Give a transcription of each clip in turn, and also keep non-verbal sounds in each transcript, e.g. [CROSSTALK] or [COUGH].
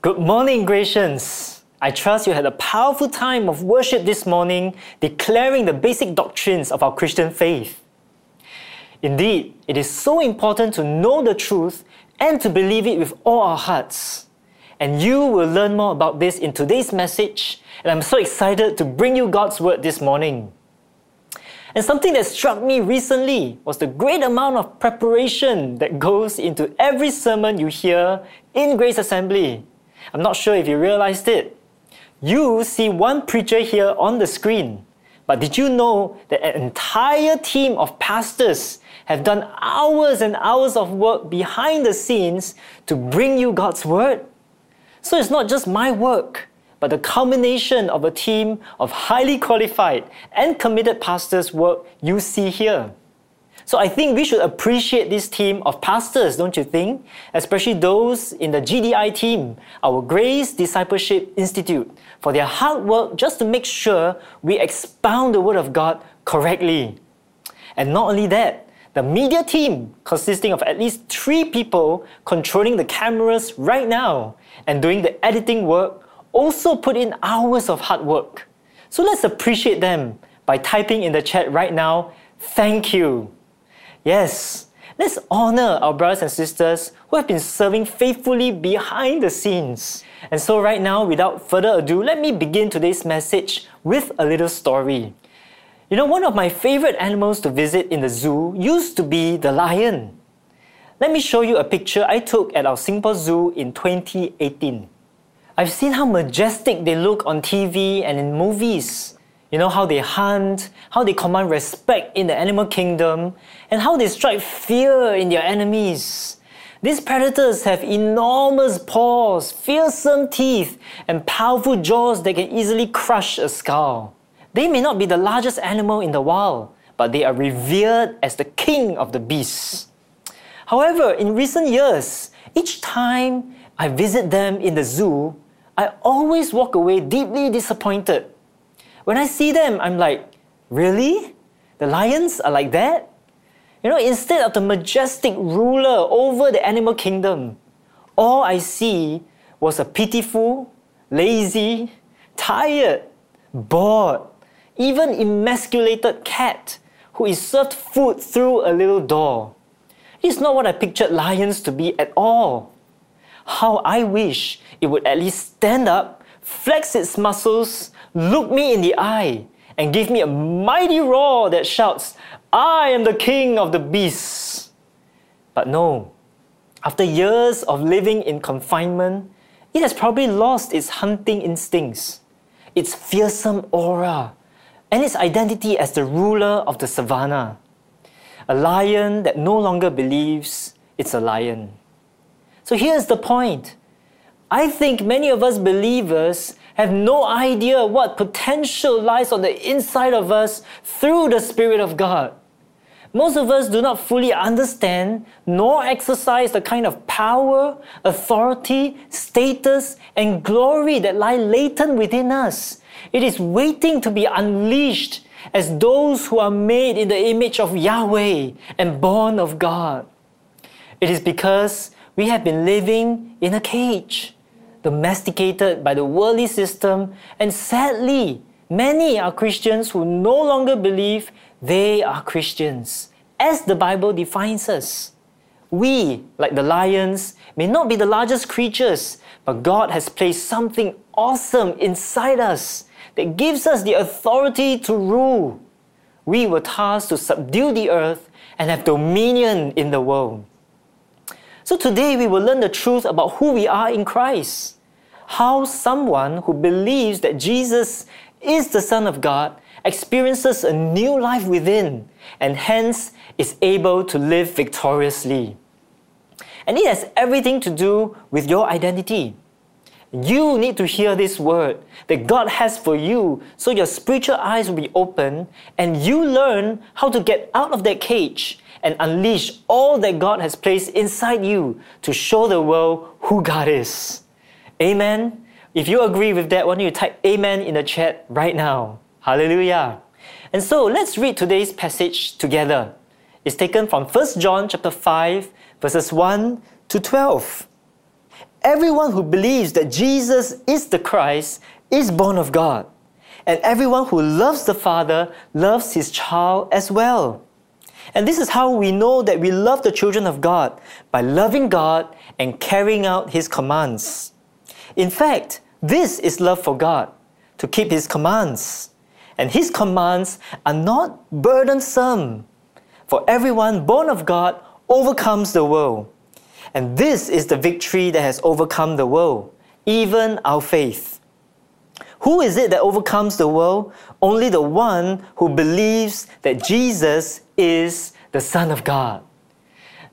Good morning, Gracians. I trust you had a powerful time of worship this morning, declaring the basic doctrines of our Christian faith. Indeed, it is so important to know the truth and to believe it with all our hearts. And you will learn more about this in today's message, and I'm so excited to bring you God's Word this morning. And something that struck me recently was the great amount of preparation that goes into every sermon you hear in Grace Assembly. I'm not sure if you realized it. You see one preacher here on the screen, but did you know that an entire team of pastors have done hours and hours of work behind the scenes to bring you God's Word? So it's not just my work, but the culmination of a team of highly qualified and committed pastors' work you see here. So I think we should appreciate this team of pastors, don't you think? Especially those in the GDI team, our Grace Discipleship Institute, for their hard work just to make sure we expound the Word of God correctly. And not only that, the media team, consisting of at least three people controlling the cameras right now and doing the editing work, also put in hours of hard work. So let's appreciate them by typing in the chat right now, thank you. Yes, let's honor our brothers and sisters who have been serving faithfully behind the scenes. And so, right now, without further ado, let me begin today's message with a little story. You know, one of my favorite animals to visit in the zoo used to be the lion. Let me show you a picture I took at our Singapore Zoo in 2018. I've seen how majestic they look on TV and in movies. You know how they hunt, how they command respect in the animal kingdom, and how they strike fear in their enemies. These predators have enormous paws, fearsome teeth, and powerful jaws that can easily crush a skull. They may not be the largest animal in the wild, but they are revered as the king of the beasts. However, in recent years, each time I visit them in the zoo, I always walk away deeply disappointed when I see them, I'm like, really? The lions are like that? You know, instead of the majestic ruler over the animal kingdom, all I see was a pitiful, lazy, tired, bored, even emasculated cat who is served food through a little door. It's not what I pictured lions to be at all. How I wish it would at least stand up, flex its muscles, look me in the eye and give me a mighty roar that shouts, I am the king of the beasts. But no, after years of living in confinement, it has probably lost its hunting instincts, its fearsome aura, and its identity as the ruler of the savannah. A lion that no longer believes it's a lion. So here's the point. I think many of us believers have no idea what potential lies on the inside of us through the Spirit of God. Most of us do not fully understand nor exercise the kind of power, authority, status, and glory that lie latent within us. It is waiting to be unleashed as those who are made in the image of Yahweh and born of God. It is because we have been living in a cage domesticated by the worldly system, and sadly, many are Christians who no longer believe they are Christians, as the Bible defines us. We, like the lions, may not be the largest creatures, but God has placed something awesome inside us that gives us the authority to rule. We were tasked to subdue the earth and have dominion in the world. So today we will learn the truth about who we are in Christ. How someone who believes that Jesus is the Son of God experiences a new life within and hence is able to live victoriously. And it has everything to do with your identity. You need to hear this word that God has for you so your spiritual eyes will be open and you learn how to get out of that cage and unleash all that God has placed inside you to show the world who God is. Amen. If you agree with that, why don't you type Amen in the chat right now? Hallelujah. And so let's read today's passage together. It's taken from 1 John chapter 5, verses 1 to 12. everyone who believes that Jesus is the Christ is born of God. And everyone who loves the Father loves his child as well. And this is how we know that we love the children of God by loving God and carrying out his commands. In fact, this is love for God, to keep his commands. And his commands are not burdensome. For everyone born of God overcomes the world. And this is the victory that has overcome the world, even our faith. Who is it that overcomes the world? Only the one who believes that Jesus is the Son of God.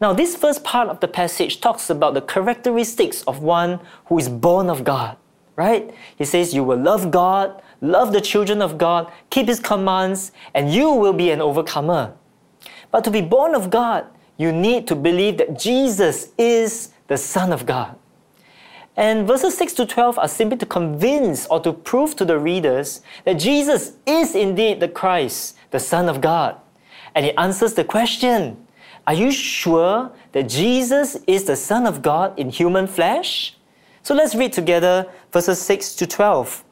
Now, this first part of the passage talks about the characteristics of one who is born of God, right? He says, You will love God, love the children of God, keep His commands, and you will be an overcomer. But to be born of God, you need to believe that Jesus is the Son of God. And verses 6 to 12 are simply to convince or to prove to the readers that Jesus is indeed the Christ, the Son of God. And he answers the question Are you sure that Jesus is the Son of God in human flesh? So let's read together verses 6 to 12.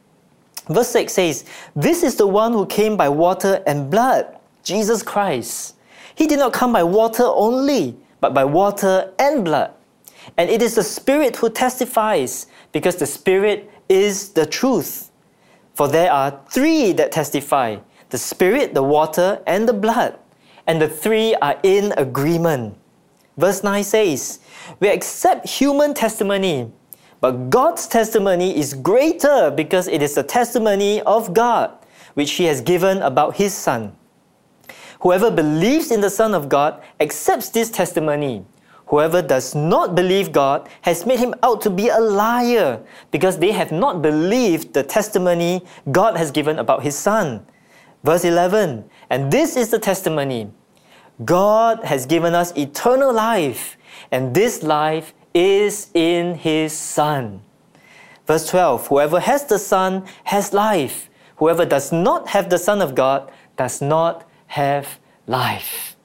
Verse 6 says, This is the one who came by water and blood, Jesus Christ. He did not come by water only, but by water and blood. And it is the Spirit who testifies, because the Spirit is the truth. For there are three that testify the Spirit, the water, and the blood. And the three are in agreement. Verse 9 says, We accept human testimony, but God's testimony is greater because it is the testimony of God, which He has given about His Son. Whoever believes in the Son of God accepts this testimony. Whoever does not believe God has made him out to be a liar because they have not believed the testimony God has given about his Son. Verse 11 And this is the testimony God has given us eternal life, and this life is in his Son. Verse 12 Whoever has the Son has life. Whoever does not have the Son of God does not have life.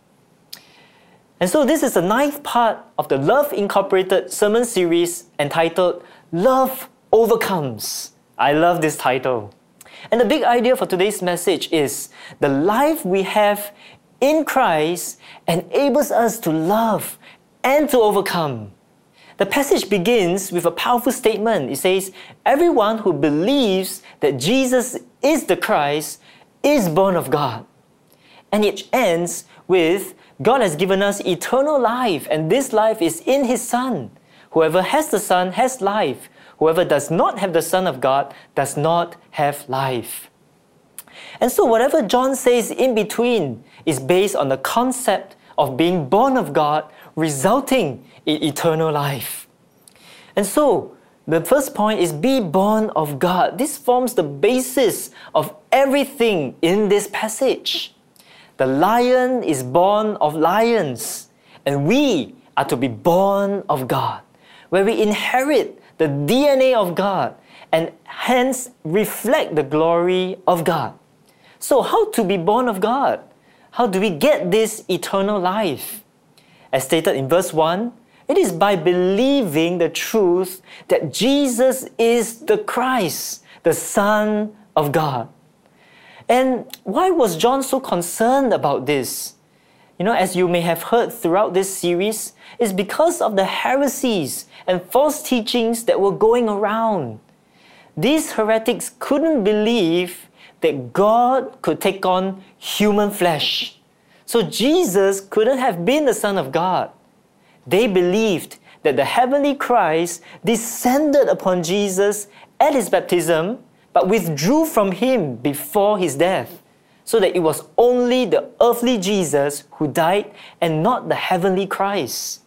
And so, this is the ninth part of the Love Incorporated sermon series entitled Love Overcomes. I love this title. And the big idea for today's message is the life we have in Christ enables us to love and to overcome. The passage begins with a powerful statement. It says, Everyone who believes that Jesus is the Christ is born of God. And it ends with God has given us eternal life, and this life is in His Son. Whoever has the Son has life. Whoever does not have the Son of God does not have life. And so, whatever John says in between is based on the concept of being born of God, resulting in eternal life. And so, the first point is be born of God. This forms the basis of everything in this passage. The lion is born of lions, and we are to be born of God, where we inherit the DNA of God and hence reflect the glory of God. So, how to be born of God? How do we get this eternal life? As stated in verse 1, it is by believing the truth that Jesus is the Christ, the Son of God. And why was John so concerned about this? You know, as you may have heard throughout this series, is because of the heresies and false teachings that were going around. These heretics couldn't believe that God could take on human flesh. So Jesus couldn't have been the Son of God. They believed that the heavenly Christ descended upon Jesus at his baptism but withdrew from him before his death, so that it was only the earthly Jesus who died and not the heavenly Christ.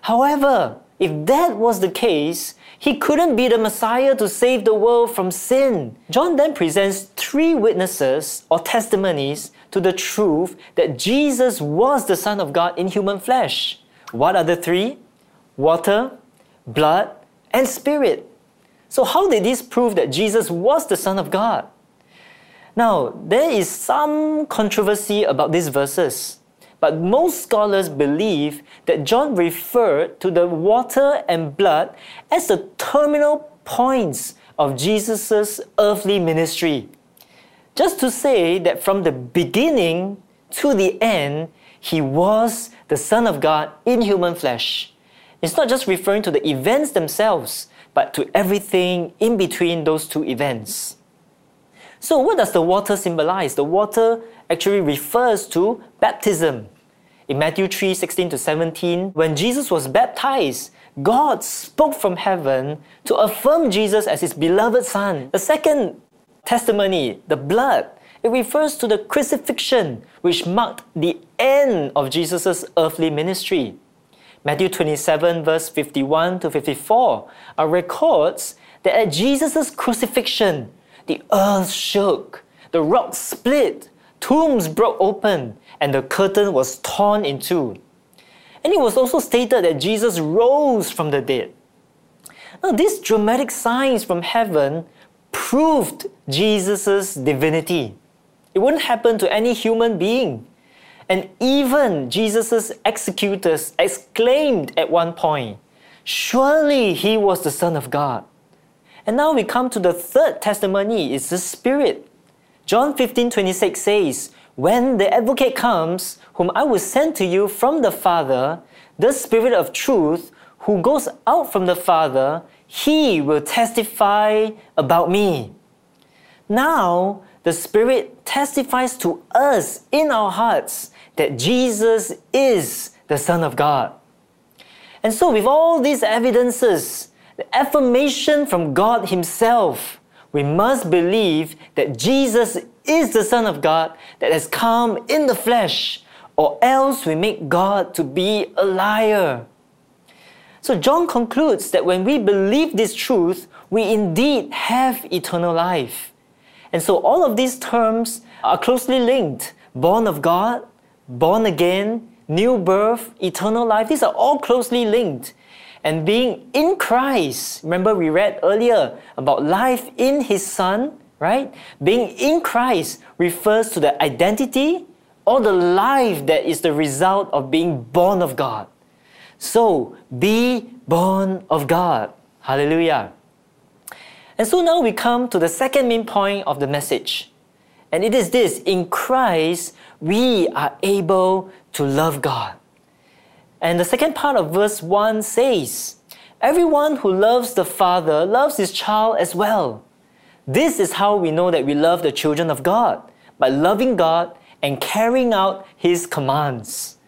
However, if that was the case, he couldn't be the Messiah to save the world from sin. John then presents three witnesses or testimonies to the truth that Jesus was the Son of God in human flesh. What are the three? Water, blood, and spirit. So, how did this prove that Jesus was the Son of God? Now, there is some controversy about these verses, but most scholars believe that John referred to the water and blood as the terminal points of Jesus' earthly ministry. Just to say that from the beginning to the end, he was the Son of God in human flesh. It's not just referring to the events themselves, but to everything in between those two events. So, what does the water symbolize? The water actually refers to baptism. In Matthew 3 16 to 17, when Jesus was baptized, God spoke from heaven to affirm Jesus as his beloved Son. The second testimony, the blood, it refers to the crucifixion, which marked the end of Jesus' earthly ministry. Matthew 27, verse 51 to 54, are records that at Jesus' crucifixion, the earth shook, the rocks split, tombs broke open, and the curtain was torn in two. And it was also stated that Jesus rose from the dead. Now, these dramatic signs from heaven proved Jesus' divinity. It wouldn't happen to any human being. And even Jesus' executors exclaimed at one point, Surely he was the Son of God. And now we come to the third testimony, it's the Spirit. John 15 26 says, When the advocate comes, whom I will send to you from the Father, the Spirit of truth, who goes out from the Father, he will testify about me. Now, the Spirit testifies to us in our hearts that Jesus is the Son of God. And so, with all these evidences, the affirmation from God Himself, we must believe that Jesus is the Son of God that has come in the flesh, or else we make God to be a liar. So John concludes that when we believe this truth, we indeed have eternal life. And so all of these terms are closely linked born of God, born again, new birth, eternal life. These are all closely linked. And being in Christ, remember we read earlier about life in His Son, right? Being in Christ refers to the identity or the life that is the result of being born of God. So, be born of God. Hallelujah. And so now we come to the second main point of the message. And it is this in Christ, we are able to love God. And the second part of verse 1 says, Everyone who loves the Father loves his child as well. This is how we know that we love the children of God, by loving God and carrying out his commands.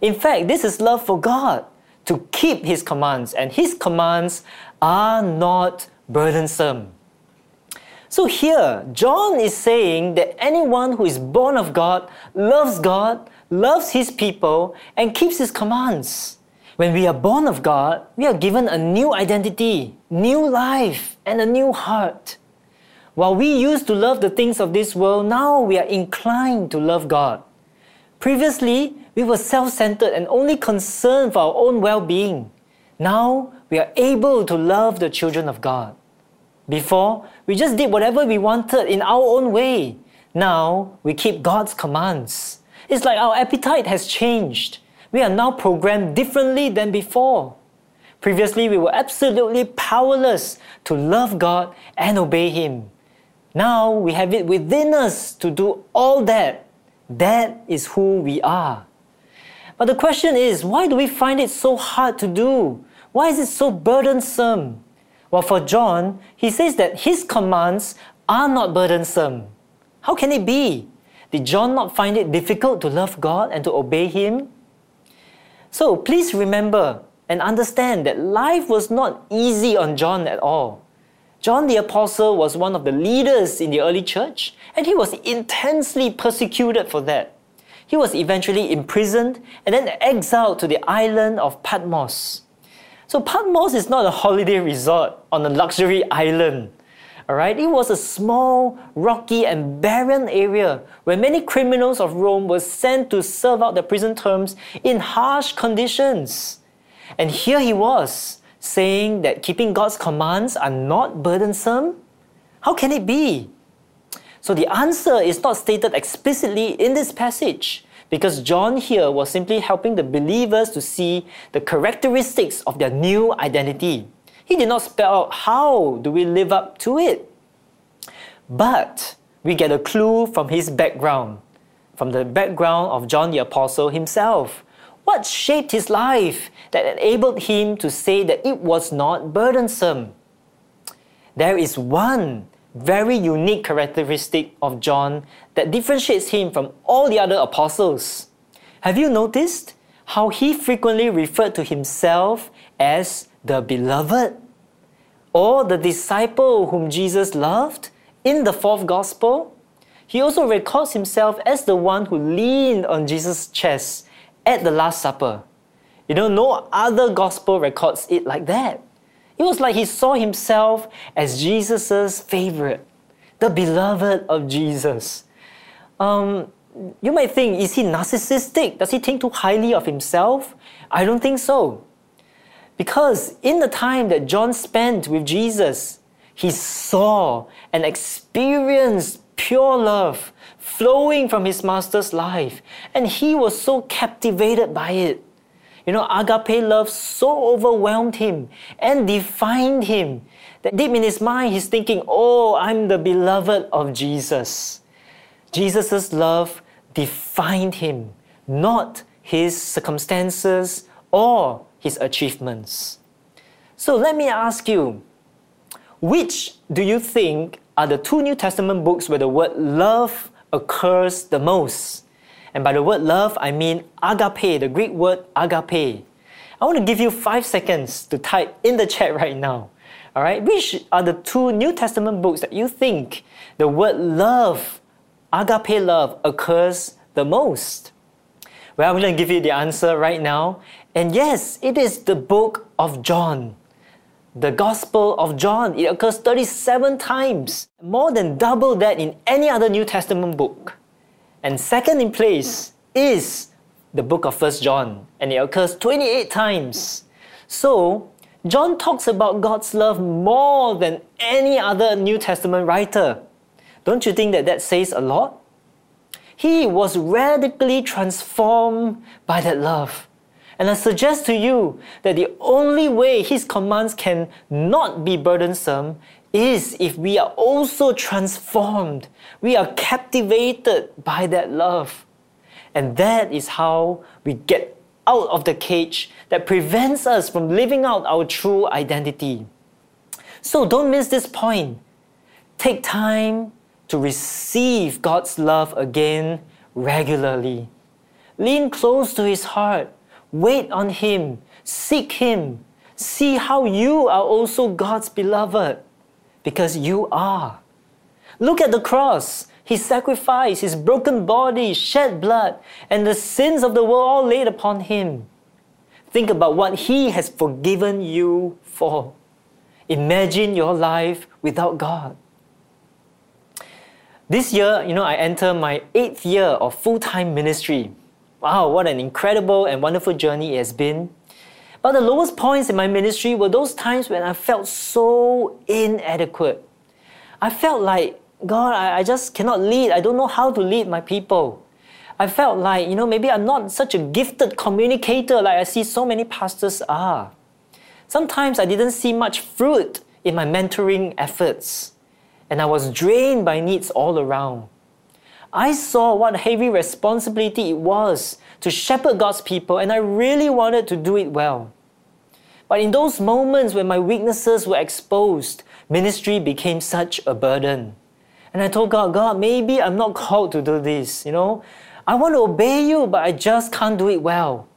In fact, this is love for God, to keep his commands, and his commands are not burdensome. So here, John is saying that anyone who is born of God loves God, loves his people, and keeps his commands. When we are born of God, we are given a new identity, new life, and a new heart. While we used to love the things of this world, now we are inclined to love God. Previously, we were self centered and only concerned for our own well being. Now, we are able to love the children of God. Before, we just did whatever we wanted in our own way. Now, we keep God's commands. It's like our appetite has changed. We are now programmed differently than before. Previously, we were absolutely powerless to love God and obey Him. Now we have it within us to do all that. That is who we are. But the question is, why do we find it so hard to do? Why is it so burdensome? Well, for John, he says that his commands are not burdensome. How can it be? Did John not find it difficult to love God and to obey Him? So please remember and understand that life was not easy on John at all. John the Apostle was one of the leaders in the early church, and he was intensely persecuted for that. He was eventually imprisoned and then exiled to the island of Patmos. So, Patmos is not a holiday resort on a luxury [LAUGHS] island. Alright, it was a small, rocky, and barren area where many criminals of Rome were sent to serve out their prison terms in harsh conditions. And here he was, saying that keeping God's commands are not burdensome? How can it be? So the answer is not stated explicitly in this passage, because John here was simply helping the believers to see the characteristics of their new identity. He did not spell out how do we live up to it. But we get a clue from his background, from the background of John the Apostle himself. What shaped his life that enabled him to say that it was not burdensome? There is one very unique characteristic of John that differentiates him from all the other apostles. Have you noticed how he frequently referred to himself as the beloved or the disciple whom Jesus loved in the fourth gospel? He also records himself as the one who leaned on Jesus' chest at the Last Supper. You know, no other gospel records it like that. It was like he saw himself as Jesus' favorite, the beloved of Jesus. Um, you might think, is he narcissistic? Does he think too highly of himself? I don't think so. Because in the time that John spent with Jesus, he saw and experienced pure love flowing from his master's life, and he was so captivated by it. You know, agape love so overwhelmed him and defined him that deep in his mind he's thinking, Oh, I'm the beloved of Jesus. Jesus' love defined him, not his circumstances or his achievements. So let me ask you, which do you think are the two New Testament books where the word love occurs the most? And by the word love, I mean agape, the Greek word agape. I want to give you five seconds to type in the chat [LAUGHS] right now. All right, which are the two New Testament books that you think the word love, agape love, occurs the most? Well, I'm going to give you the answer right now. And yes, it is the book of John. The Gospel of John. It occurs 37 times, more than double that in any other New Testament book. And second in place is the book of First John, and it occurs 28 times. So, John talks about God's love more than any other New Testament writer. Don't you think that that says a lot? He was radically transformed by that love. And I suggest to you that the only way his commands can not be burdensome is if we are also transformed. We are captivated by that love. And that is how we get out of the cage that prevents us from living out our true identity. So don't miss this point. Take time to receive God's love again regularly. Lean close to His heart. Wait on Him. Seek Him. See how you are also God's beloved because you are. Look at the cross. His sacrifice, his broken body, shed blood, and the sins of the world all laid upon him. Think about what he has forgiven you for. Imagine your life without God. This year, you know, I enter my eighth year of full time ministry. Wow, what an incredible and wonderful journey it has been. But the lowest points in my ministry were those times when I felt so inadequate. I felt like, God, I, I just cannot lead. I don't know how to lead my people. I felt like, you know, maybe I'm not such a gifted communicator like I see so many pastors are. Sometimes I didn't see much fruit in my mentoring efforts, and I was drained by needs all around. I saw what heavy responsibility it was to shepherd God's people, and I really wanted to do it well. But in those moments when my weaknesses were exposed, ministry became such a burden. And I told God, God, maybe I'm not called to do this, you know. I want to obey you, but I just can't do it well.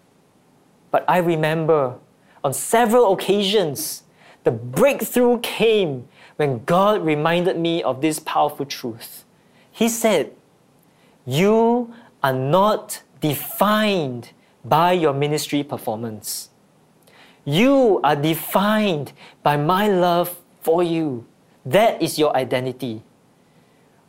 But I remember on several occasions, the breakthrough came when God reminded me of this powerful truth. He said, You are not defined by your ministry performance. You are defined by my love for you. That is your identity.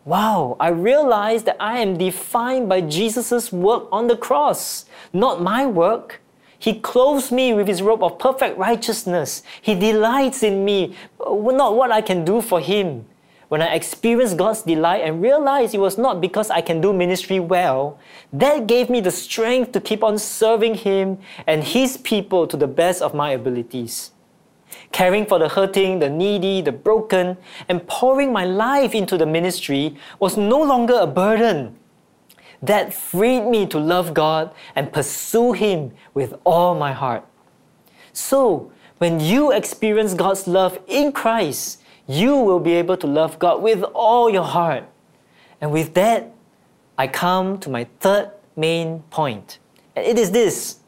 Wow, I realize that I am defined by Jesus' work on the cross, not my work. He clothes me with his robe of perfect righteousness. He delights in me, not what I can do for him, when I experienced God's delight and realized it was not because I can do ministry well, that gave me the strength to keep on serving Him and His people to the best of my abilities. Caring for the hurting, the needy, the broken, and pouring my life into the ministry was no longer a burden. That freed me to love God and pursue Him with all my heart. So, when you experience God's love in Christ, you will be able to love God with all your heart. And with that, I come to my third main point. And it is this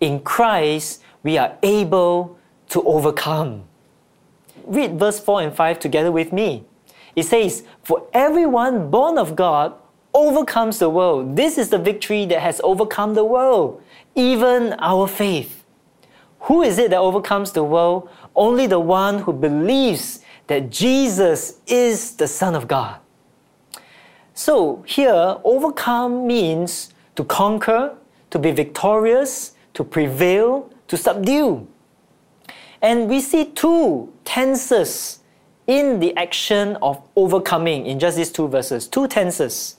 In Christ, we are able to overcome. Read verse 4 and 5 together with me. It says, For everyone born of God overcomes the world. This is the victory that has overcome the world, even our faith. Who is it that overcomes the world? Only the one who believes that Jesus is the Son of God. So here, overcome means to conquer, to be victorious, to prevail, to subdue. And we see two tenses in the action of overcoming in just these two verses. Two tenses.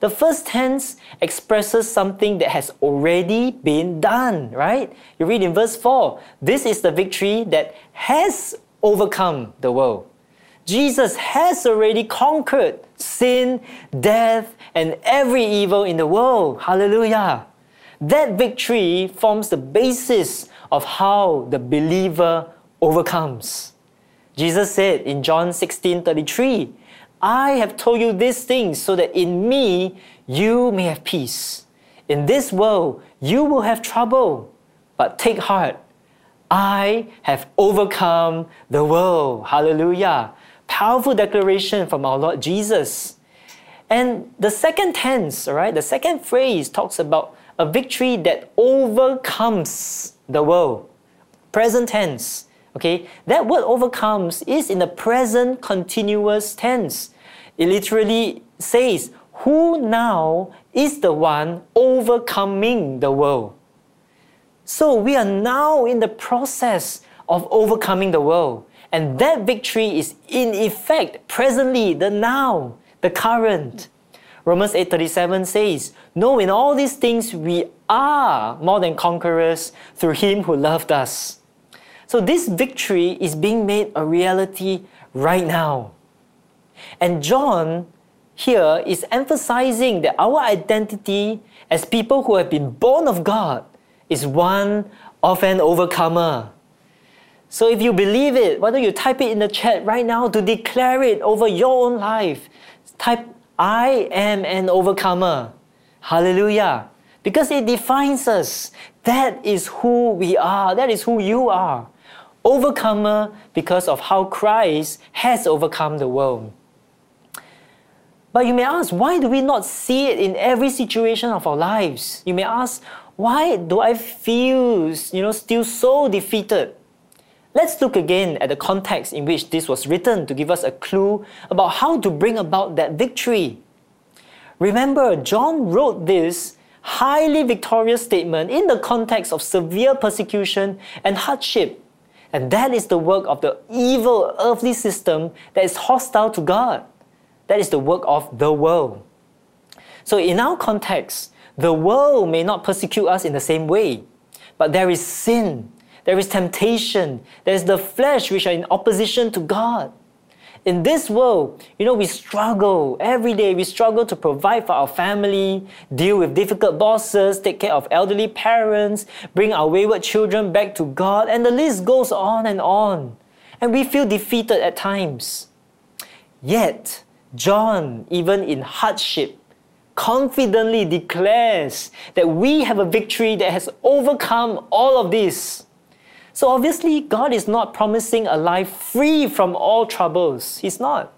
The first tense expresses something that has already been done, right? You read in verse 4 this is the victory that has overcome the world. Jesus has already conquered sin, death, and every evil in the world. Hallelujah. That victory forms the basis of how the believer overcomes. Jesus said in John 16 33, I have told you these things so that in me you may have peace. In this world you will have trouble, but take heart. I have overcome the world. Hallelujah. Powerful declaration from our Lord Jesus. And the second tense, all right, the second phrase talks about a victory that overcomes the world. Present tense. Okay, that word overcomes is in the present continuous tense. It literally says, Who now is the one overcoming the world? So we are now in the process of overcoming the world. And that victory is in effect presently, the now, the current. Romans 8:37 says, "No, in all these things we are more than conquerors through him who loved us." So this victory is being made a reality right now. And John here is emphasizing that our identity as people who have been born of God is one of an overcomer. So if you believe it, why don't you type it in the chat right now to declare it over your own life? Type, I am an overcomer. Hallelujah. Because it defines us. That is who we are. That is who you are. Overcomer because of how Christ has overcome the world. But you may ask, why do we not see it in every situation of our lives? You may ask, why do I feel, you know, still so defeated? Let's look again at the context in which this was written to give us a clue about how to bring about that victory. Remember, John wrote this highly victorious statement in the context of severe persecution and hardship. And that is the work of the evil earthly system that is hostile to God. That is the work of the world. So, in our context, the world may not persecute us in the same way, but there is sin there is temptation. There's the flesh which are in opposition to God. In this world, you know, we struggle every day. We struggle to provide for our family, deal with difficult bosses, take care of elderly parents, bring our wayward children back to God, and the list goes on and on. And we feel defeated at times. Yet, John, even in hardship, confidently declares that we have a victory that has overcome all of this. So obviously, God is not promising a life free from all troubles. He's not.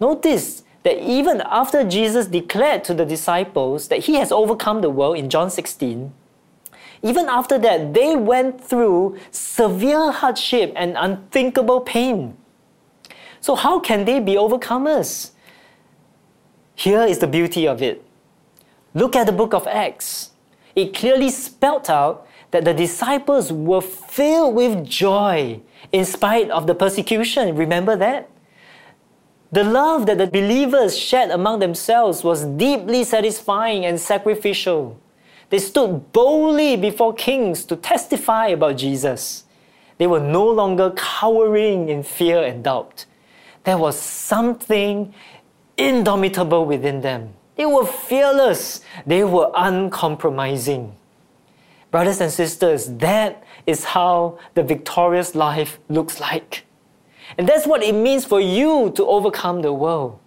Notice that even after Jesus declared to the disciples that he has overcome the world in John 16, even after that, they went through severe hardship and unthinkable pain. So, how can they be overcomers? Here is the beauty of it. Look at the book of Acts. It clearly spelt out that the disciples were filled with joy in spite of the persecution. Remember that? The love that the believers shared among themselves was deeply satisfying and sacrificial. They stood boldly before kings to testify about Jesus. They were no longer cowering in fear and doubt. There was something indomitable within them. They were fearless. They were uncompromising. Brothers and sisters, that is how the victorious life looks like. And that's what it means for you to overcome the world.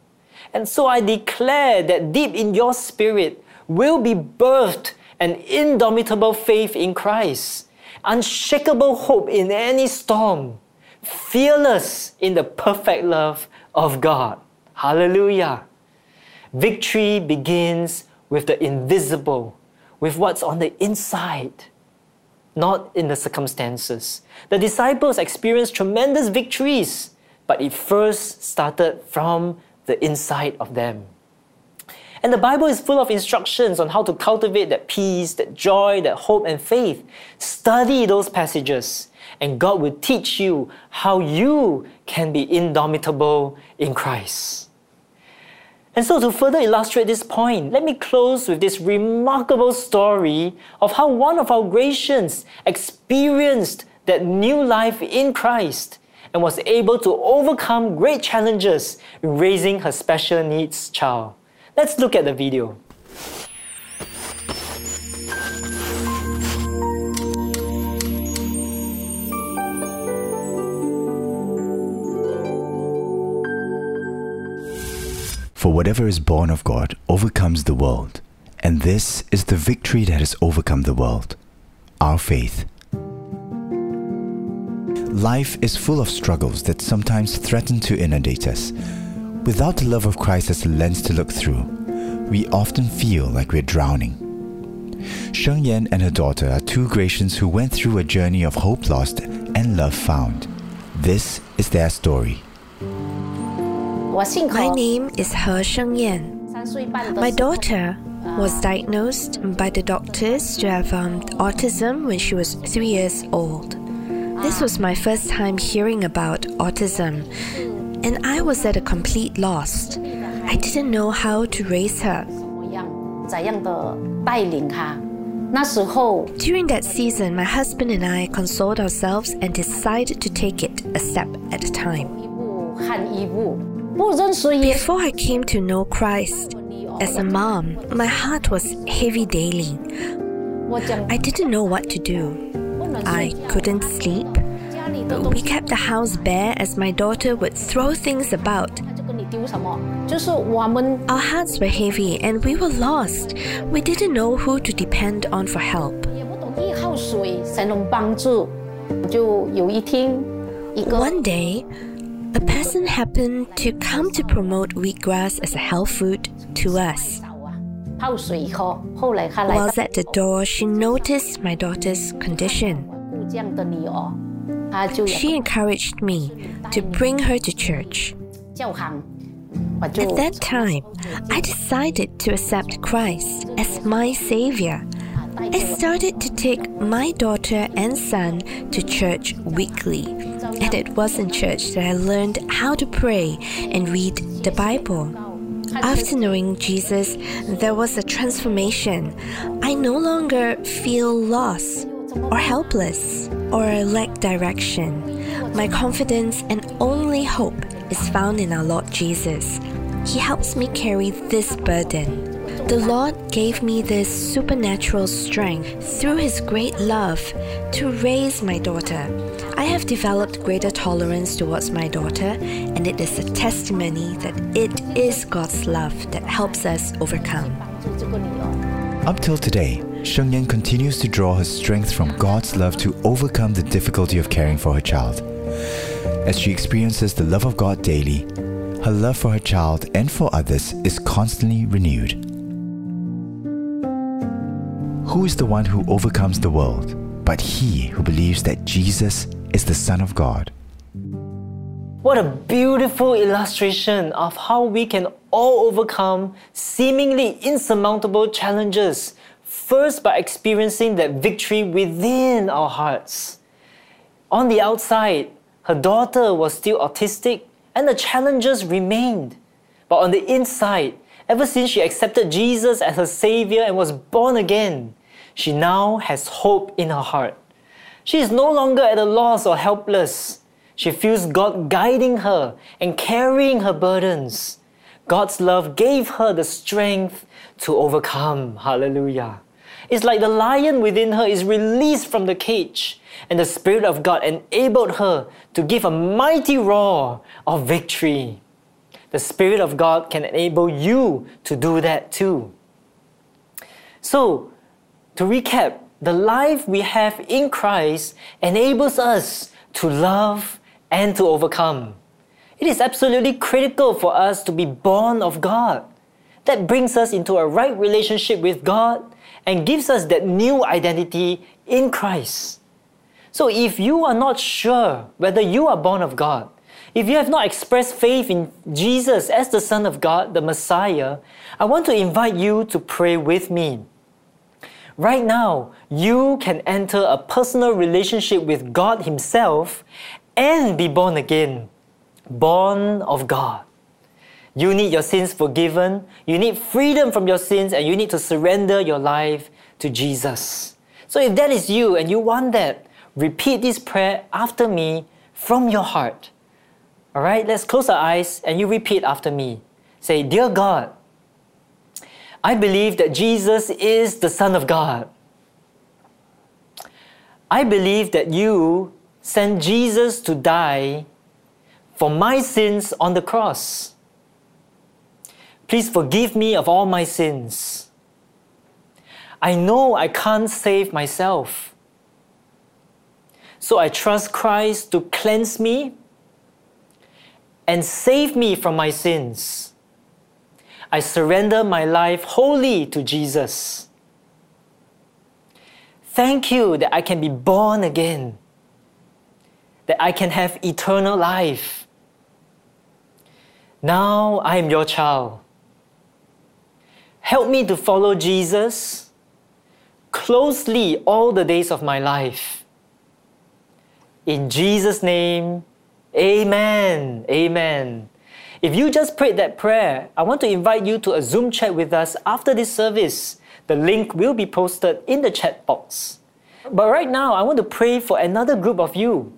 And so I declare that deep in your spirit will be birthed an indomitable faith in Christ, unshakable hope in any storm, fearless in the perfect love of God. Hallelujah. Victory begins with the invisible, with what's on the inside, not in the circumstances. The disciples experienced tremendous victories, but it first started from the inside of them. And the Bible is full of instructions on how to cultivate that peace, that joy, that hope, and faith. Study those passages, and God will teach you how you can be indomitable in Christ. And so, to further illustrate this point, let me close with this remarkable story of how one of our Gracians experienced that new life in Christ and was able to overcome great challenges in raising her special needs child. Let's look at the video. For whatever is born of God overcomes the world, and this is the victory that has overcome the world our faith. Life is full of struggles that sometimes threaten to inundate us. Without the love of Christ as a lens to look through, we often feel like we're drowning. Sheng Yan and her daughter are two Gracians who went through a journey of hope lost and love found. This is their story. My name is He Sheng Yan. My daughter was diagnosed by the doctors to have um, autism when she was three years old. This was my first time hearing about autism, and I was at a complete loss. I didn't know how to raise her. During that season, my husband and I consoled ourselves and decided to take it a step at a time. Before I came to know Christ as a mom, my heart was heavy daily. I didn't know what to do. I couldn't sleep. We kept the house bare as my daughter would throw things about. Our hearts were heavy and we were lost. We didn't know who to depend on for help. One day, a person happened to come to promote wheatgrass as a health food to us. While at the door, she noticed my daughter's condition. She encouraged me to bring her to church. At that time, I decided to accept Christ as my Savior. I started to take my daughter and son to church weekly. And it was in church that I learned how to pray and read the Bible. After knowing Jesus, there was a transformation. I no longer feel lost or helpless or lack direction. My confidence and only hope is found in our Lord Jesus. He helps me carry this burden. The Lord gave me this supernatural strength through His great love to raise my daughter. I have developed greater tolerance towards my daughter, and it is a testimony that it is God's love that helps us overcome. Up till today, Sheng Yan continues to draw her strength from God's love to overcome the difficulty of caring for her child. As she experiences the love of God daily, her love for her child and for others is constantly renewed. Who is the one who overcomes the world but he who believes that Jesus is the Son of God? What a beautiful illustration of how we can all overcome seemingly insurmountable challenges First, by experiencing that victory within our hearts. On the outside, her daughter was still autistic and the challenges remained. But on the inside, ever since she accepted Jesus as her Savior and was born again, she now has hope in her heart. She is no longer at a loss or helpless. She feels God guiding her and carrying her burdens. God's love gave her the strength to overcome. Hallelujah. It's like the lion within her is released from the cage, and the Spirit of God enabled her to give a mighty roar of victory. The Spirit of God can enable you to do that too. So, to recap, the life we have in Christ enables us to love and to overcome. It is absolutely critical for us to be born of God. That brings us into a right relationship with God and gives us that new identity in Christ. So if you are not sure whether you are born of God, if you have not expressed faith in Jesus as the Son of God, the Messiah, I want to invite you to pray with me. Right now, you can enter a personal relationship with God Himself and be born again, born of God. You need your sins forgiven. You need freedom from your sins and you need to surrender your life to Jesus. So if that is you and you want that, repeat this prayer after me from your heart. All right, let's close our eyes and you repeat after me. Say, Dear God, I believe that Jesus is the Son of God. I believe that you sent Jesus to die for my sins on the cross. Please forgive me of all my sins. I know I can't save myself. So I trust Christ to cleanse me and save me from my sins. I surrender my life wholly to Jesus. Thank you that I can be born again, that I can have eternal life. Now I am your child. Help me to follow Jesus closely all the days of my life. In Jesus' name, amen. Amen. If you just prayed that prayer, I want to invite you to a Zoom chat with us after this service. The link will be posted in the chat box. But right now, I want to pray for another group of you.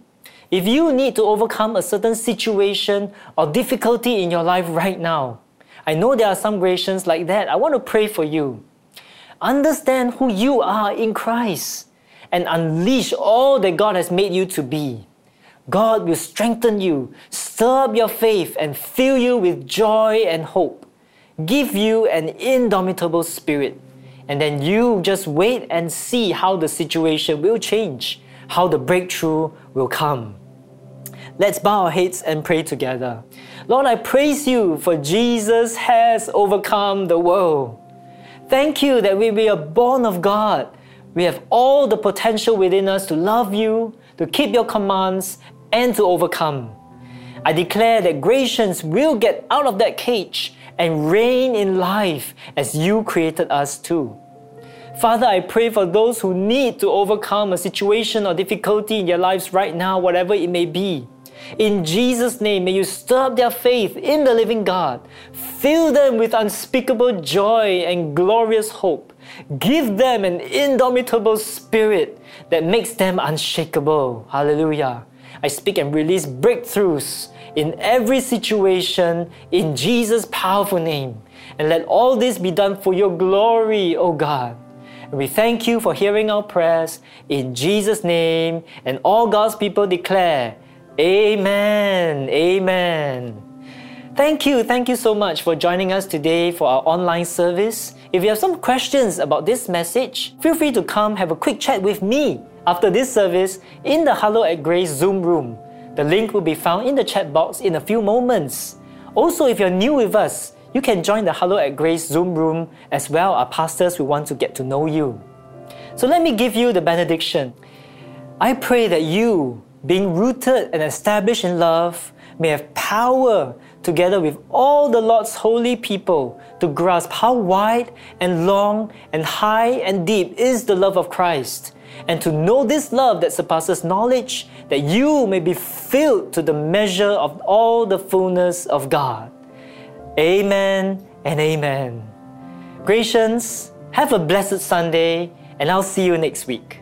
If you need to overcome a certain situation or difficulty in your life right now, I know there are some relations like that. I want to pray for you. Understand who you are in Christ and unleash all that God has made you to be. God will strengthen you, stir up your faith, and fill you with joy and hope. Give you an indomitable spirit. And then you just wait and see how the situation will change, how the breakthrough will come. Let's bow our heads and pray together. Lord, I praise you for Jesus has overcome the world. Thank you that we, we are born of God. We have all the potential within us to love you, to keep your commands, and to overcome. I declare that Gracians will get out of that cage and reign in life as you created us to. Father, I pray for those who need to overcome a situation or difficulty in their lives right now, whatever it may be. In Jesus' name, may you stir up their faith in the living God. Fill them with unspeakable joy and glorious hope. Give them an indomitable spirit that makes them unshakable. Hallelujah. I speak and release breakthroughs in every situation in Jesus' powerful name. And let all this be done for your glory, O God. And we thank you for hearing our prayers in Jesus' name. And all God's people declare, Amen. Amen. Thank you. Thank you so much for joining us today for our online service. If you have some questions about this message, feel free to come have a quick chat with me after this service in the Hello at Grace Zoom room. The link will be found in the chat box in a few moments. Also, if you're new with us, you can join the Hello at Grace Zoom room as well. Our pastors will want to get to know you. So let me give you the benediction. I pray that you being rooted and established in love, may have power together with all the Lord's holy people to grasp how wide and long and high and deep is the love of Christ and to know this love that surpasses knowledge, that you may be filled to the measure of all the fullness of God. Amen and amen. Gracians, have a blessed Sunday, and I'll see you next week.